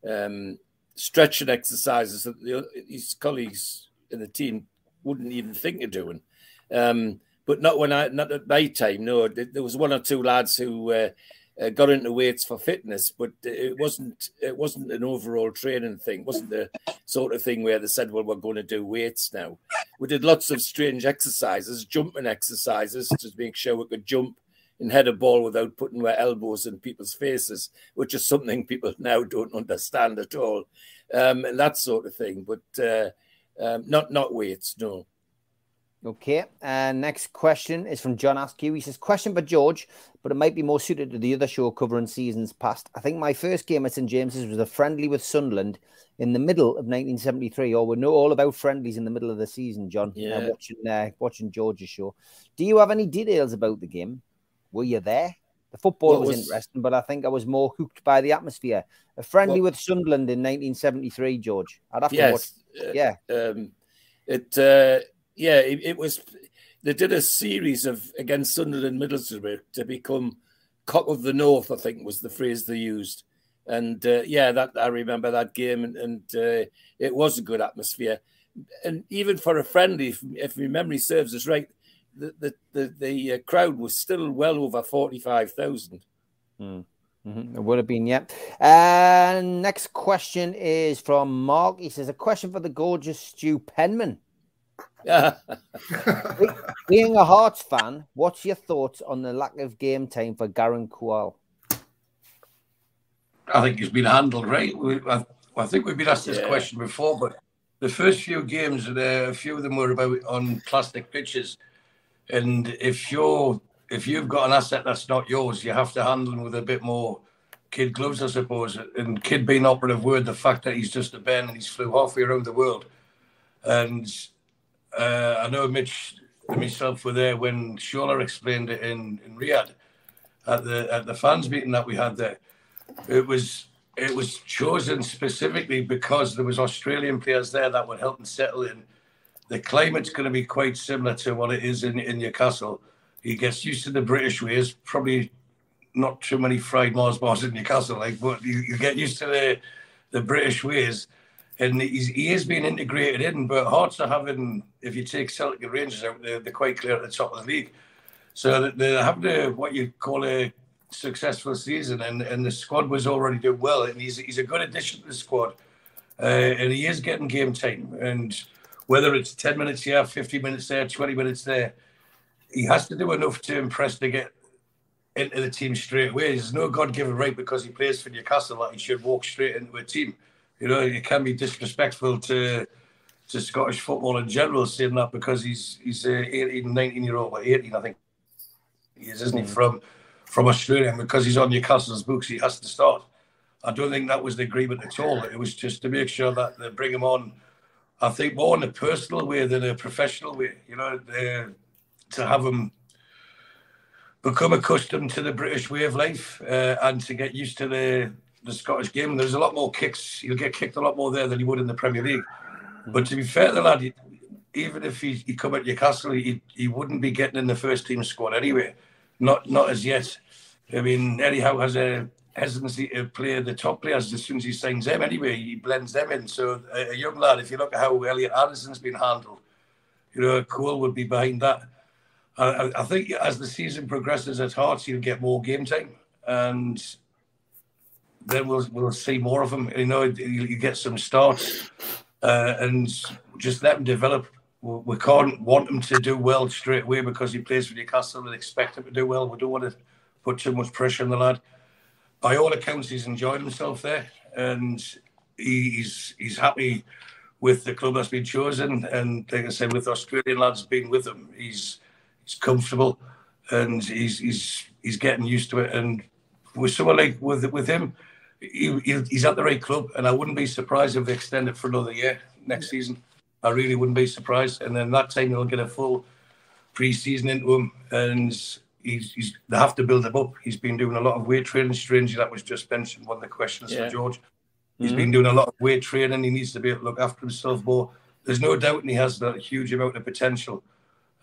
Speaker 3: um, stretching exercises that the, his colleagues in the team wouldn't even think of doing. Um, but not when I not at my time. No, there was one or two lads who uh, uh, got into weights for fitness, but it wasn't it wasn't an overall training thing. It wasn't the sort of thing where they said, "Well, we're going to do weights now." We did lots of strange exercises, jumping exercises to make sure we could jump and head a ball without putting our elbows in people's faces, which is something people now don't understand at all, um, and that sort of thing. But uh, um, not not weights, no.
Speaker 1: Okay. And uh, next question is from John Askew. He says, Question for George, but it might be more suited to the other show covering seasons past. I think my first game at St James's was a friendly with Sunderland in the middle of 1973, or we know all about friendlies in the middle of the season, John. uh,
Speaker 3: Yeah.
Speaker 1: watching uh, watching George's show. Do you have any details about the game? Were you there? The football was,
Speaker 3: was-
Speaker 1: interesting, but I think I was more hooked by the atmosphere. A friendly
Speaker 3: What-
Speaker 1: with Sunderland in 1973, George. I'd have to
Speaker 3: Yes.
Speaker 1: watch.
Speaker 3: uh,
Speaker 1: Yeah,
Speaker 3: um, it uh, yeah, it, it was. They did a series of against Sunderland Middlesbrough to become cock of the north. I think was the phrase they used, and uh, yeah, that I remember that game, and, and uh, it was a good atmosphere, and even for a friendly, if, if my memory serves us right, the the the, the uh, crowd was still well over forty five thousand.
Speaker 1: Mhm, It would have been, yeah. Uh, next question is from Mark. He says, A question for the gorgeous Stu Penman.
Speaker 3: Yeah,
Speaker 1: Being a Hearts fan, what's your thoughts on the lack of game time for Garang Kuol?
Speaker 7: I think he's been handled right. We, I, I think we've been asked this
Speaker 3: Yeah.
Speaker 7: question before, but the first few games, uh, a few of them were about on plastic pitches, and if you're if you've got an asset that's not yours, you have to handle them with a bit more kid gloves, I suppose. And kid being operative word, the fact that he's just a Ben and he's flew halfway around the world, and uh, I know Mitch and myself were there when Shola explained it in in Riyadh at the at the fans meeting that we had there it was it was chosen specifically because there was Australian players there that would help him settle in. The climate's going to be quite similar to what it is in, in Newcastle. He gets used to the British ways. Probably not too many fried Mars bars in Newcastle, like, but you, you get used to the the British ways, and he is being integrated in. But Hearts are having, if you take Celtic and Rangers out, they're, they're quite clear at the top of the league. So they're having what you call a successful season, and, and the squad was already doing well, and he's he's a good addition to the squad, uh, and he is getting game time. And whether it's ten minutes here, fifty minutes there, twenty minutes there, he has to do enough to impress to get into the team straight away. There's no God given right because he plays for Newcastle that he should walk straight into a team. You know, it can be disrespectful to to Scottish football in general saying that because he's he's a 18, 19 year old, or 18, I think he is, isn't he, from from Australia, and because he's on Newcastle's books, he has to start. I don't think that was the agreement at all. It was just to make sure that they bring him on. I think more in a personal way than a professional way. You know, to have him become accustomed to the British way of life uh, and to get used to the the Scottish game. There's a lot more kicks. He'll get kicked a lot more there than he would in the Premier League. But to be fair the lad, even if he, he come at Newcastle, he, he wouldn't be getting in the first team squad anyway. Not not as yet. I mean, Eddie Howe has a hesitancy to play the top players as soon as he signs them anyway. He blends them in. So a, a young lad, if you look at how Elliot Anderson's been handled, you know, Cole would be behind that. I, I- I think as the season progresses at Hearts, he'll get more game time, and then we'll we'll see more of him. You know, you, get some starts, uh, and just let him develop. We, can't want him to do well straight away because he plays for Newcastle and expect him to do well. We don't want to put too much pressure on the lad. By all accounts, he's enjoyed himself there, and he's he's happy with the club that's been chosen. And like I said, with Australian lads being with him, he's he's comfortable and he's he's he's getting used to it. And with someone like with with him, he, hmm. he- he's at the right club, and I wouldn't be surprised if they extend it for another year next season. I really wouldn't be surprised. And then that time they'll get a full pre-season into him, and he's, he's they have to build him up. He's been doing a lot of weight training. Strangely, that was just mentioned one of the questions
Speaker 3: Yeah.
Speaker 7: for George. He's mm-hmm. been doing a lot of weight training. He needs to be able to look after himself more. There's no doubt and he has that huge amount of potential.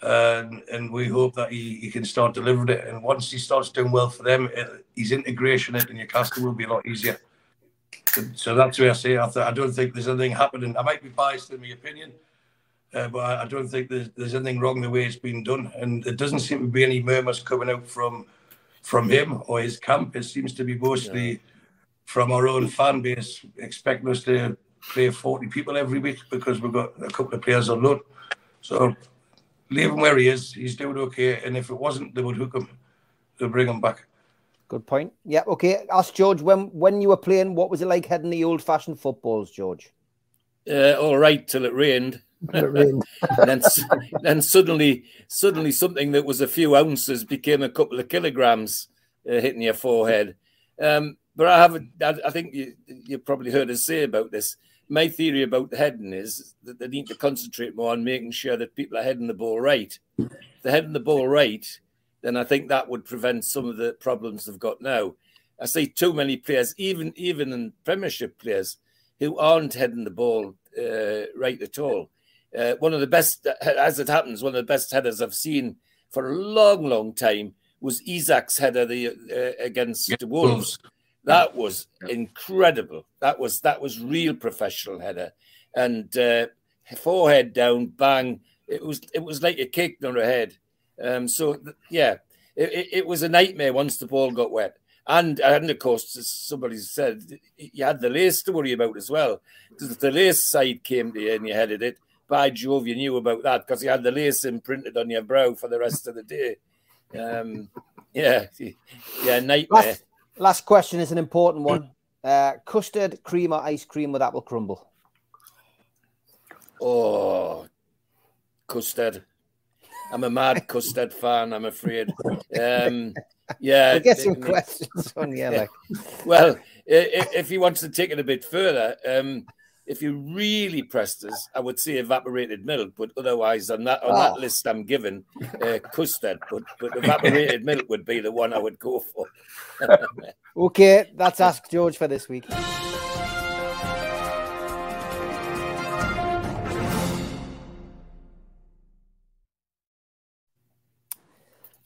Speaker 7: And, and we hope that he, he can start delivering it. And once he starts doing well for them, it, his integration into Newcastle will be a lot easier. So, so that's where I say I, th- I don't think there's anything happening. I might be biased in my opinion, uh, but I, I don't think there's, there's anything wrong the way it's been done. And there doesn't seem to be any murmurs coming out from from him or his camp. It seems to be mostly from our own fan base expecting us to play 40 people every week because we've got a couple of players on loan. So leave him where he is. He's doing okay. And if it wasn't, they would hook him. They'll bring him back.
Speaker 1: Good point. Yeah, okay. Ask George when when you were playing, what was it like heading the old fashioned footballs, George?
Speaker 3: Uh, all right till it rained.
Speaker 2: It rained.
Speaker 3: then, then suddenly, suddenly something that was a few ounces became a couple of kilograms uh, hitting your forehead. Um, but I haven't. I, I think you you probably heard us say about this. My theory about the heading is that they need to concentrate more on making sure that people are heading the ball right. If they're heading the ball right, then I think that would prevent some of the problems they've got now. I see too many players, even even in Premiership players, who aren't heading the ball uh, right at all. Uh, one of the best, as it happens, one of the best headers I've seen for a long, long time was Isak's header the, uh, against yeah, Wolves. That was incredible. That was that was real professional header, and uh, forehead down, bang. It was it was like a kick on her head. Um, so yeah, it, it, was a nightmare once the ball got wet. And and of course, as somebody said, you had the lace to worry about as well. If the lace side came to you and you headed it, by Jove, you knew about that because you had the lace imprinted on your brow for the rest of the day. Um, yeah, yeah, nightmare.
Speaker 1: Last, last, question is an important one. Uh, custard, cream, or ice cream with apple crumble?
Speaker 3: Oh, custard. I'm a mad custard fan. I'm afraid. Um, yeah,
Speaker 1: we'll get some questions on you. Like.
Speaker 3: Well, if, if he wants to take it a bit further, um, if you really pressed us, I would say evaporated milk, but otherwise on that on oh. that list I'm given uh, custard, but but evaporated milk would be the one I would go for.
Speaker 1: okay, that's Ask George for this week.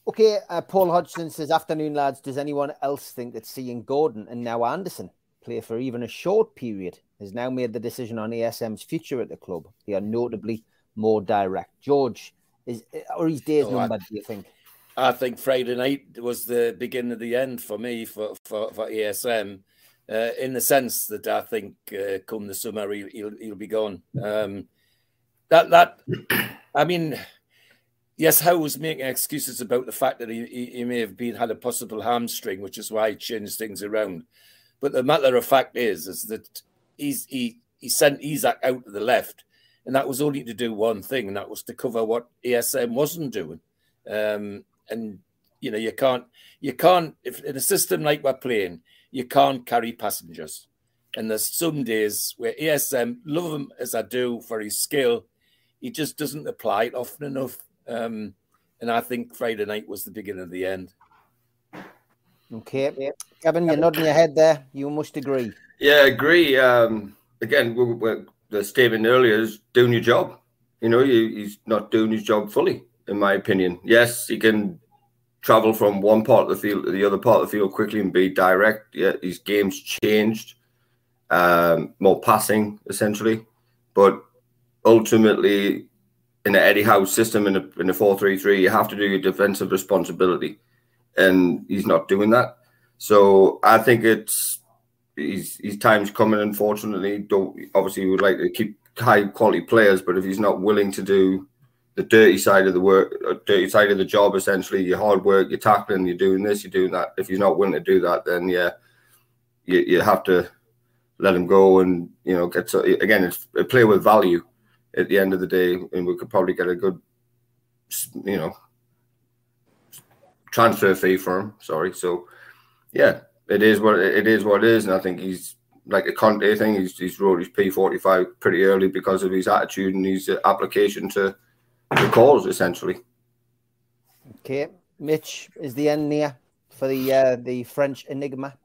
Speaker 1: Okay, uh, Paul Hodgson says, Afternoon, lads. Does anyone else think that seeing Gordon and now Anderson play for even a short period has now made the decision on ASM's future at the club. They are notably more direct. George, is or his days oh, numbered, I, do you think?
Speaker 3: I think Friday night was the beginning of the end for me for, for, for ASM. Uh, in the sense that I think uh, come the summer he'll, he'll, he'll be gone. Um, that that I mean, yes, Howe was making excuses about the fact that he, he, he, may have been had a possible hamstring, which is why he changed things around. But the matter of fact is, is that he's he he sent Isak out to the left, and that was only to do one thing, and that was to cover what ASM wasn't doing. Um, and you know, you can't you can't if in a system like we're playing, you can't carry passengers. And there's some days where ASM love him as I do for his skill, he just doesn't apply it often enough. Um, and I think Friday night was the beginning of the end.
Speaker 1: Okay, Kevin, you're nodding your head there. You must agree.
Speaker 5: Yeah, I agree. Um, again, we're, we're, the statement earlier is doing your job. You know, he's not doing his job fully, in my opinion. Yes, he can travel from one part of the field to the other part of the field quickly and be direct. Yeah, his game's changed, um, more passing essentially, but ultimately, in the Eddie Howe system in a in a four three three, you have to do your defensive responsibility, and he's not doing that. So I think it's his his time's coming. Unfortunately, don't obviously would like to keep high quality players, but if he's not willing to do the dirty side of the work, uh, dirty side of the job, essentially your hard work, you're tackling, you're doing this, you're doing that. If he's not willing to do that, then yeah, you you have to let him go and you know get to again it's a play with value at the end of the day, and we could probably get a good you know transfer fee for him. Sorry, so yeah, it is what it is what it is, and I think he's like a Conte thing. He's he's wrote his P forty five pretty early because of his attitude and his application to the cause, essentially.
Speaker 1: Okay, Mitch, is the end near for the uh, the French enigma?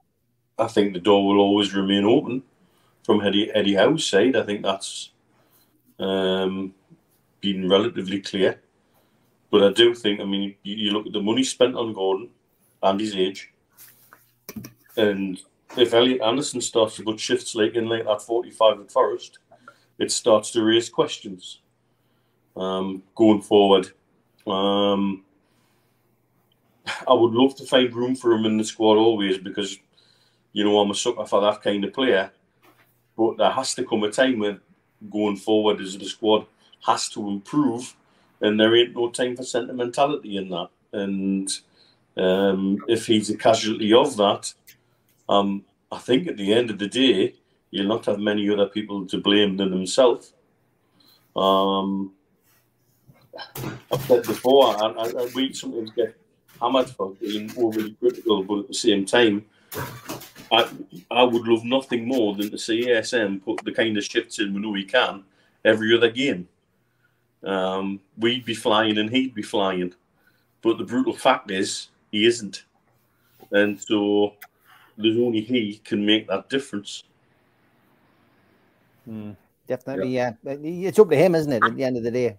Speaker 6: I think the door will always remain open from Eddie Eddie Howe's side. I think that's um, been relatively clear. But I do think, I mean, you, you look at the money spent on Gordon and his age and if Elliot Anderson starts to put shifts late in late at 45 at Forest, it starts to raise questions um, going forward. Um, I would love to find room for him in the squad always because, you know, I'm a sucker for that kind of player. But there has to come a time when going forward as the squad has to improve, and there ain't no time for sentimentality in that. And um, if he's a casualty of that, um, I think at the end of the day, you'll not have many other people to blame than himself. Um, I've said before, I, I, I, we sometimes get hammered for being overly critical, but at the same time, I, I, I would love nothing more than to see ASM put the kind of shifts in we know he can every other game. Um, we'd be flying and he'd be flying. But the brutal fact is, he isn't. And so there's only he can make that difference.
Speaker 1: Mm, definitely, yeah. It's up to him, isn't it? At the end of the day,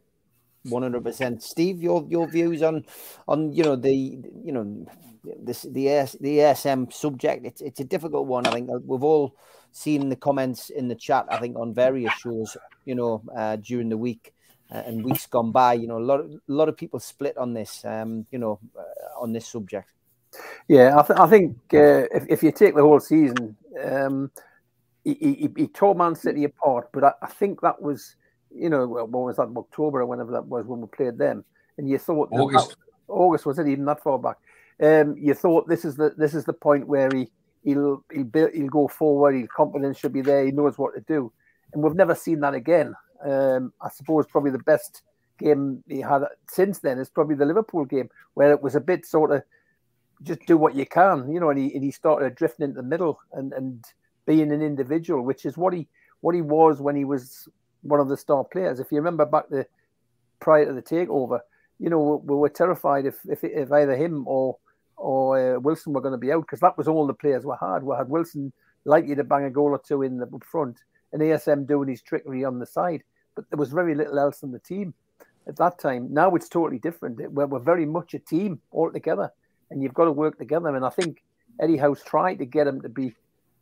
Speaker 1: one hundred percent. Steve, your your views on on you know the you know this the AS, the ASM subject. It's it's a difficult one. I think uh, we've all seen the comments in the chat. I think on various shows, you know, uh, during the week uh, and weeks gone by. You know, a lot of, a lot of people split on this. Um, you know, uh, on this subject.
Speaker 2: Yeah, I, th- I think uh, if, if you take the whole season, um, he, he, he tore Man City apart, but I, I, think that was, you know, what was that, October or whenever that was when we played them, and you thought
Speaker 7: August,
Speaker 2: that, August was it? Even that far back? Um, you thought this is the this is the point where he he'll he'll, build, he'll go forward, his confidence should be there, he knows what to do, and we've never seen that again. Um, I suppose probably the best game he had since then is probably the Liverpool game, where it was a bit sort of just do what you can, you know, and he, and he started drifting into the middle and, and being an individual, which is what he what he was when he was one of the star players. If you remember back the prior to the takeover, you know, we, we were terrified if, if if either him or or uh, Wilson were going to be out because that was all the players were had. We had Wilson likely to bang a goal or two in the front, and ASM doing his trickery on the side. But there was very little else in the team at that time. Now it's totally different. We're, we're very much a team altogether and you've got to work together. And I think Eddie Howe's tried to get him to be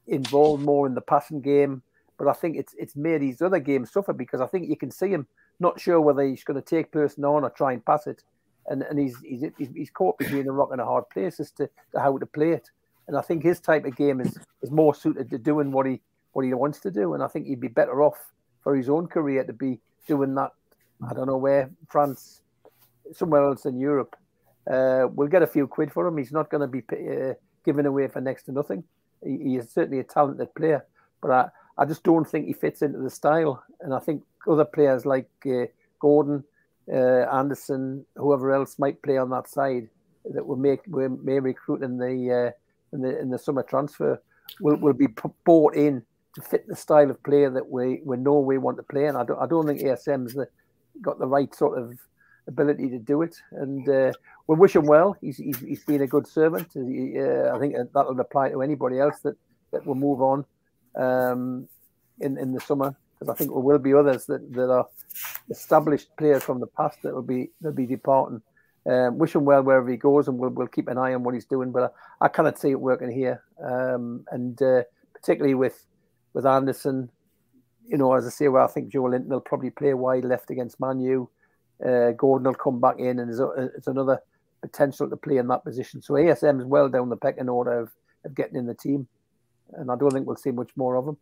Speaker 2: involved more in the passing game, but I think it's it's made his other games suffer because I think you can see him not sure whether he's going to take person on or try and pass it, and and he's he's he's caught between a rock and a hard place as to, to how to play it. And I think his type of game is is more suited to doing what he what he wants to do, and I think he'd be better off for his own career to be doing that. I don't know where France, somewhere else in Europe, uh, we'll get a few quid for him. He's not going to be uh, given away for next to nothing. He, he, is certainly a talented player, but I, I just don't think he fits into the style. And I think other players like uh, Gordon, uh, Anderson, whoever else might play on that side that will make we may recruit in the uh, in the in the summer transfer will will be bought in to fit the style of player that we we know we want to play. And I don't I don't think ASM's the, got the right sort of ability to do it. And uh, we wish him well. He's, he's, he's been a good servant. He, uh, I think that will apply to anybody else that, that will move on um, in, in the summer. Because I think there will be others that, that are established players from the past that will be that will be departing. Um, wish him well wherever he goes, and we'll, we'll keep an eye on what he's doing. But I, I cannot see it working here, um, and uh, particularly with with Anderson. You know, as I say, well, I think Joelinton will probably play wide left against Manu. Uh, Gordon will come back in, and it's another potential to play in that position. So ASM is well down the pecking order of, of getting in the team, and I don't think we'll see much more of him.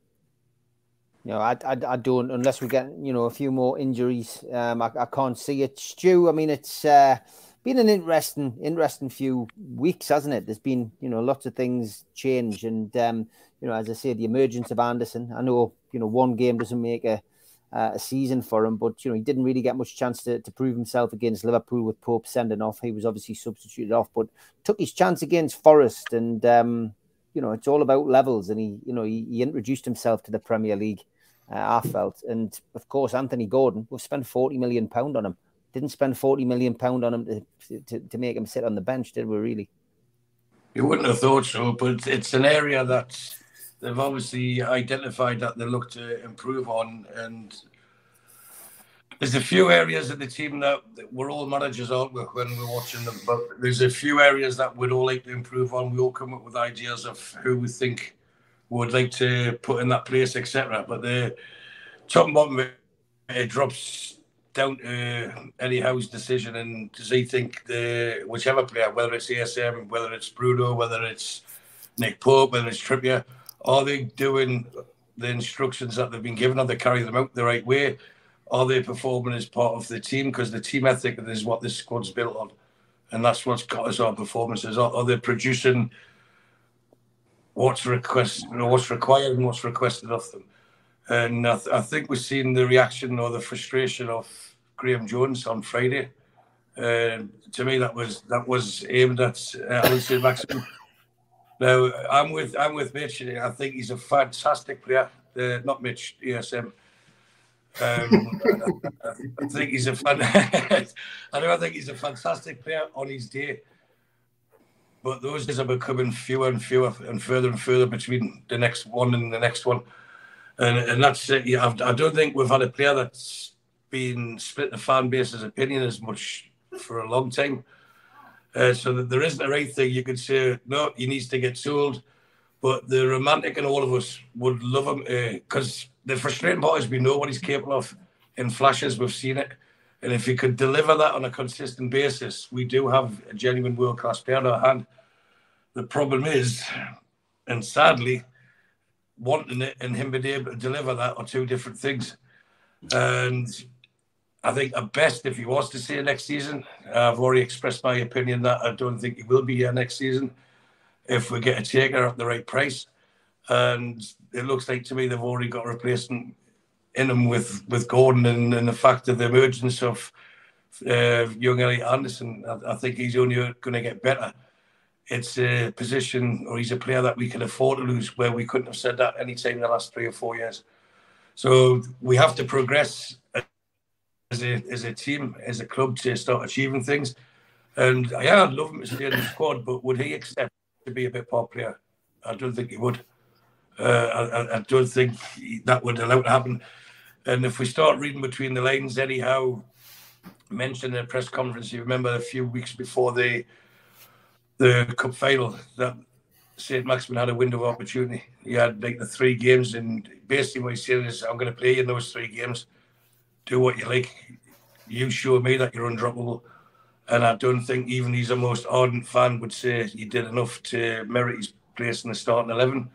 Speaker 1: No, I, I, I don't unless we get you know a few more injuries. Um, I, I can't see it. Stu, I mean, it's uh, been an interesting, interesting few weeks, hasn't it? There's been you know lots of things change, and um, you know, as I say, the emergence of Anderson. I know you know one game doesn't make a uh, a season for him. But you know, he didn't really get much chance to, to prove himself against Liverpool with Pope sending off. He was obviously substituted off, but took his chance against Forest. And um, you know, it's all about levels. And he, you know, he, he introduced himself to the Premier League. Uh, I felt, and of course, Anthony Gordon. We've spent forty million pound on him. Didn't spend forty million pound on him to, to to make him sit on the bench, did we? Really?
Speaker 7: You wouldn't have thought so, but it's an area that they've obviously identified that they look to improve on. And there's a few areas of the team that, we're all managers, aren't we, when we're watching them? But there's a few areas that we'd all like to improve on. We all come up with ideas of who we think would like to put in that place, etc. But the top and bottom, it drops down to Eddie Howe's decision. And does he think the whichever player, whether it's ASM, whether it's Bruno, whether it's Nick Pope, whether it's Trippier, are they doing the instructions that they've been given? Are they carrying them out the right way? Are they performing as part of the team? Because the team ethic is what this squad's built on, and that's what's got us our performances. Are, are they producing what's request, you know, what's required and what's requested of them? And I, th- I, think we've seen the reaction or the frustration of Graeme Jones on Friday. Uh, to me, that was that was aimed at uh, Allan Saint-Maximin Now I'm with I'm with Mitch. I think he's a fantastic player. Uh, not Mitch, ESM. Um, I, I, think he's a. I know. I think he's a fantastic player on his day. But those days are becoming fewer and fewer and further and further between the next one and the next one. And, and that's it. Yeah, I don't think we've had a player that's been split the fan base's opinion as much for a long time. Uh, so that there isn't a right thing you could say, no, he needs to get sold. But the romantic in all of us would love him because uh, the frustrating part is we know what he's capable of in flashes. We've seen it. And if he could deliver that on a consistent basis, we do have a genuine world class player on our hand. The problem is, and sadly, wanting it and him being able to deliver that are two different things. And I think at best, if he was to see next season, I've already expressed my opinion that I don't think he will be here next season if we get a taker at the right price. And it looks like to me they've already got a replacement in him with, with Gordon and, and the fact of the emergence of uh, young Elliot Anderson. I, I think he's only going to get better. It's a position, or he's a player that we can afford to lose, where we couldn't have said that any time in the last three or four years. So we have to progress as a, as a team, as a club, to start achieving things. And yeah, I'd love him to stay in the squad, but would he accept to be a bit player? I don't think he would. Uh, I, I, don't think that would allow it to happen. And if we start reading between the lines, Eddie Howe mentioned in a press conference, you remember a few weeks before the the cup final that St. Maximin had a window of opportunity. He had like the three games, and basically what he's saying is, I'm going to play in those three games. Do what you like. You show me that you're undroppable. And I don't think even he's a most ardent fan would say he did enough to merit his place in the starting 11.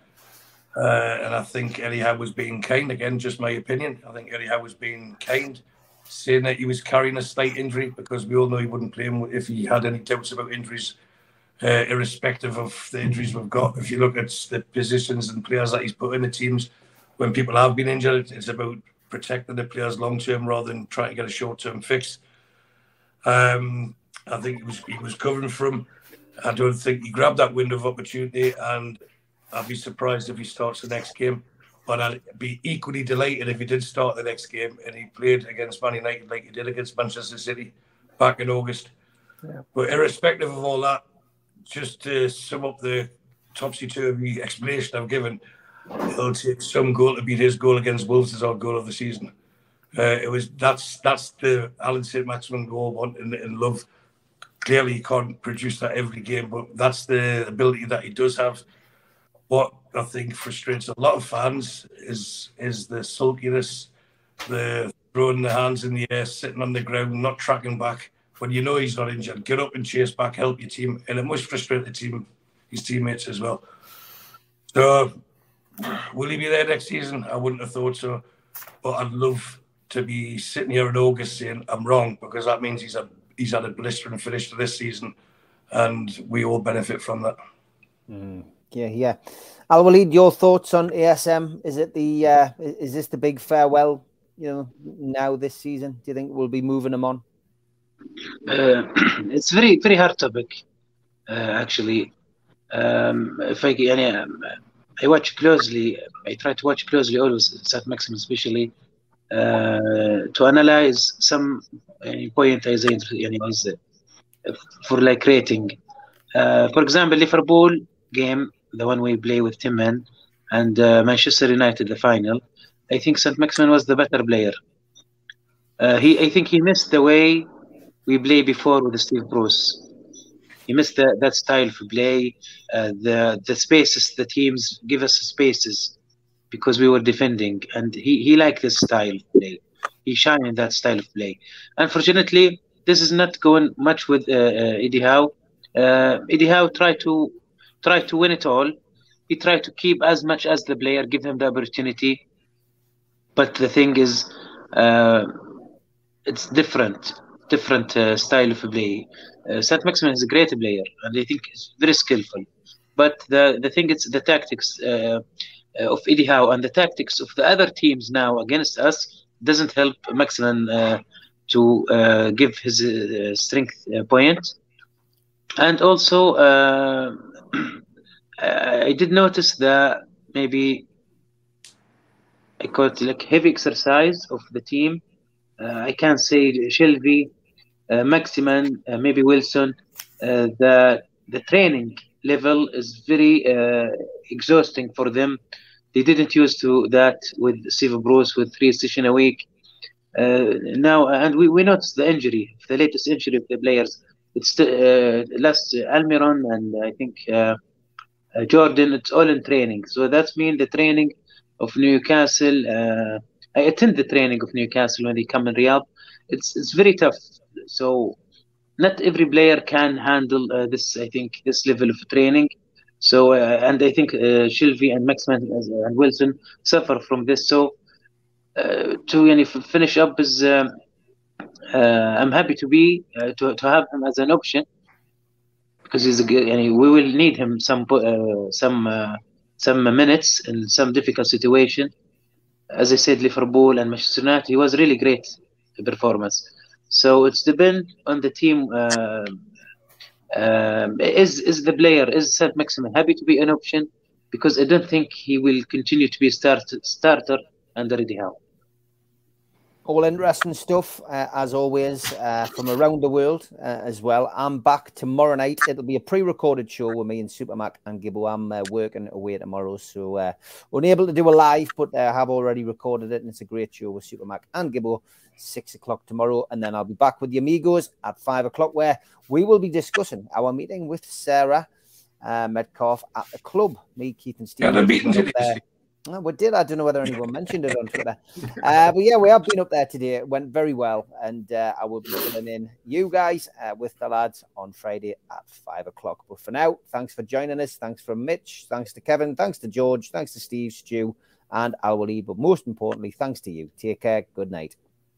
Speaker 7: Uh, and I think Eddie Howe was being kind. Again, just my opinion. I think Eddie Howe was being kind, saying that he was carrying a slight injury because we all know he wouldn't play him if he had any doubts about injuries, uh, irrespective of the injuries we've got. If you look at the positions and players that he's put in the teams, when people have been injured, it's about protecting the players long term rather than trying to get a short term fix. Um, I think he was he was covering from. I don't think he grabbed that window of opportunity, and I'd be surprised if he starts the next game. But I'd be equally delighted if he did start the next game and he played against Man United like he did against Manchester City back in August. Yeah. But irrespective of all that, just to sum up the topsy turvy explanation I've given, it'll take some goal to beat his goal against Wolves as our goal of the season. Uh, it was that's that's the Allan St. Maximin goal want and, and love. Clearly, he can't produce that every game, but that's the ability that he does have what I think frustrates a lot of fans is is the sulkiness, the throwing the hands in the air, sitting on the ground, not tracking back. When you know he's not injured, get up and chase back, help your team, and it must frustrate the team, his teammates as well. So, will he be there next season? I wouldn't have thought so, but I'd love to be sitting here in August saying I'm wrong because that means he's a he's had a blistering finish to this season, and we all benefit from that.
Speaker 1: Mm. Yeah, yeah. Al Walid, your thoughts on ASM? Is it the uh, is this the big farewell? You know, now this season, do you think we'll be moving them on?
Speaker 4: Uh, it's very very hard topic, uh, actually. Um, if I, um, I watch closely, I try to watch closely always St. Maximin, especially uh, to analyze some uh, point as uh, for like rating. Uh, for example, Liverpool game the one we play with Timman and uh, Manchester United, the final, I think St. Maximin was the better player. Uh, he, I think he missed the way we play before with Steve Bruce. He missed the, that style of play, uh, the the spaces the teams give us spaces because we were defending, and he, he liked this style of play. He shined in that style of play. Unfortunately, this is not going much with uh, uh, Eddie Howe. Uh, Eddie Howe tried to try to win it all. He tried to keep as much as the player, give him the opportunity. But the thing is, uh, it's different, different uh, style of play. Uh, Saint Maximin is a great player, and I think he's very skillful. But the the thing is, the tactics uh, of Eddie Howe and the tactics of the other teams now against us doesn't help Maximin uh, to uh, give his uh, strength point. And also, uh, I did notice that maybe I call it like heavy exercise of the team. Uh, I can't say Shelvey, uh, Maximin, uh, maybe Wilson. Uh, the the training level is very uh, exhausting for them. They didn't used to that with Steve Bruce with three sessions a week. Uh, now, and we, we noticed the injury, the latest injury of the players. It's uh, last Almiron and I think uh, uh, Jordan. It's all in training, so that means the training of Newcastle. Uh, I attend the training of Newcastle when they come in Riyadh. It's it's very tough. So not every player can handle uh, this. I think this level of training. So uh, and I think uh, and Maximin and Wilson suffer from this. So uh, to yani, finish up is um, uh, I'm happy to be uh, to to have him as an option because he's a good. Yani, we will need him some uh, some uh, some minutes in some difficult situation. As I said, Liverpool and Manchester United, he was really great performance. So it's depend on the team. Uh, um, is is the player is Saint Maximin happy to be an option? Because I don't think he will continue to be start starter under Eddie Howe.
Speaker 1: All interesting stuff, uh, as always, uh, from around the world uh, as well. I'm back tomorrow night. It'll be a pre recorded show with me and Supermac and Gibbo. I'm uh, working away tomorrow, so uh, unable to do a live, but I have already recorded it, and it's a great show with Supermac and Gibbo. Six o'clock tomorrow, and then I'll be back with the Amigos at five o'clock, where we will be discussing our meeting with Sarah uh, Metcalf at the club. Me, Keith, and Steve.
Speaker 7: Yeah, the meeting
Speaker 1: went
Speaker 7: today.
Speaker 1: Oh, we did. I don't know whether anyone mentioned it on Twitter. Uh, but yeah, we have been up there today. It went very well. And uh, I will be filling in you guys uh, with the lads on Friday at five o'clock. But for now, thanks for joining us. Thanks from Mitch. Thanks to Kevin. Thanks to George. Thanks to Steve, Stu, and Owlie. But most importantly, thanks to you. Take care. Good night.